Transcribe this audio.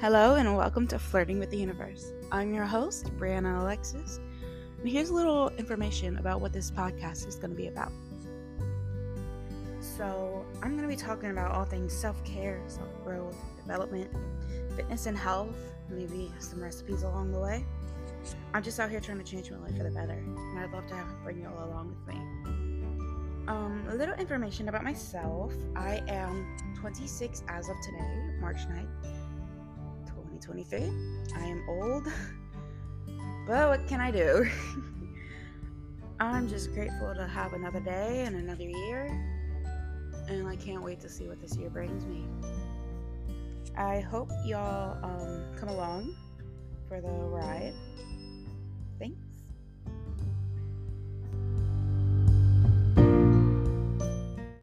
Hello, and welcome to Flirting with the Universe. I'm your host, Brianna Alexis, and here's a little information about what this podcast is going to be about. So, I'm going to be talking about all things self care, self growth, development, fitness, and health, maybe some recipes along the way. I'm just out here trying to change my life for the better, and I'd love to bring you all along with me. Um, a little information about myself. I am 26 as of today, March 9th. 2023. I am old, but what can I do? I'm just grateful to have another day and another year, and I can't wait to see what this year brings me. I hope y'all um, come along for the ride.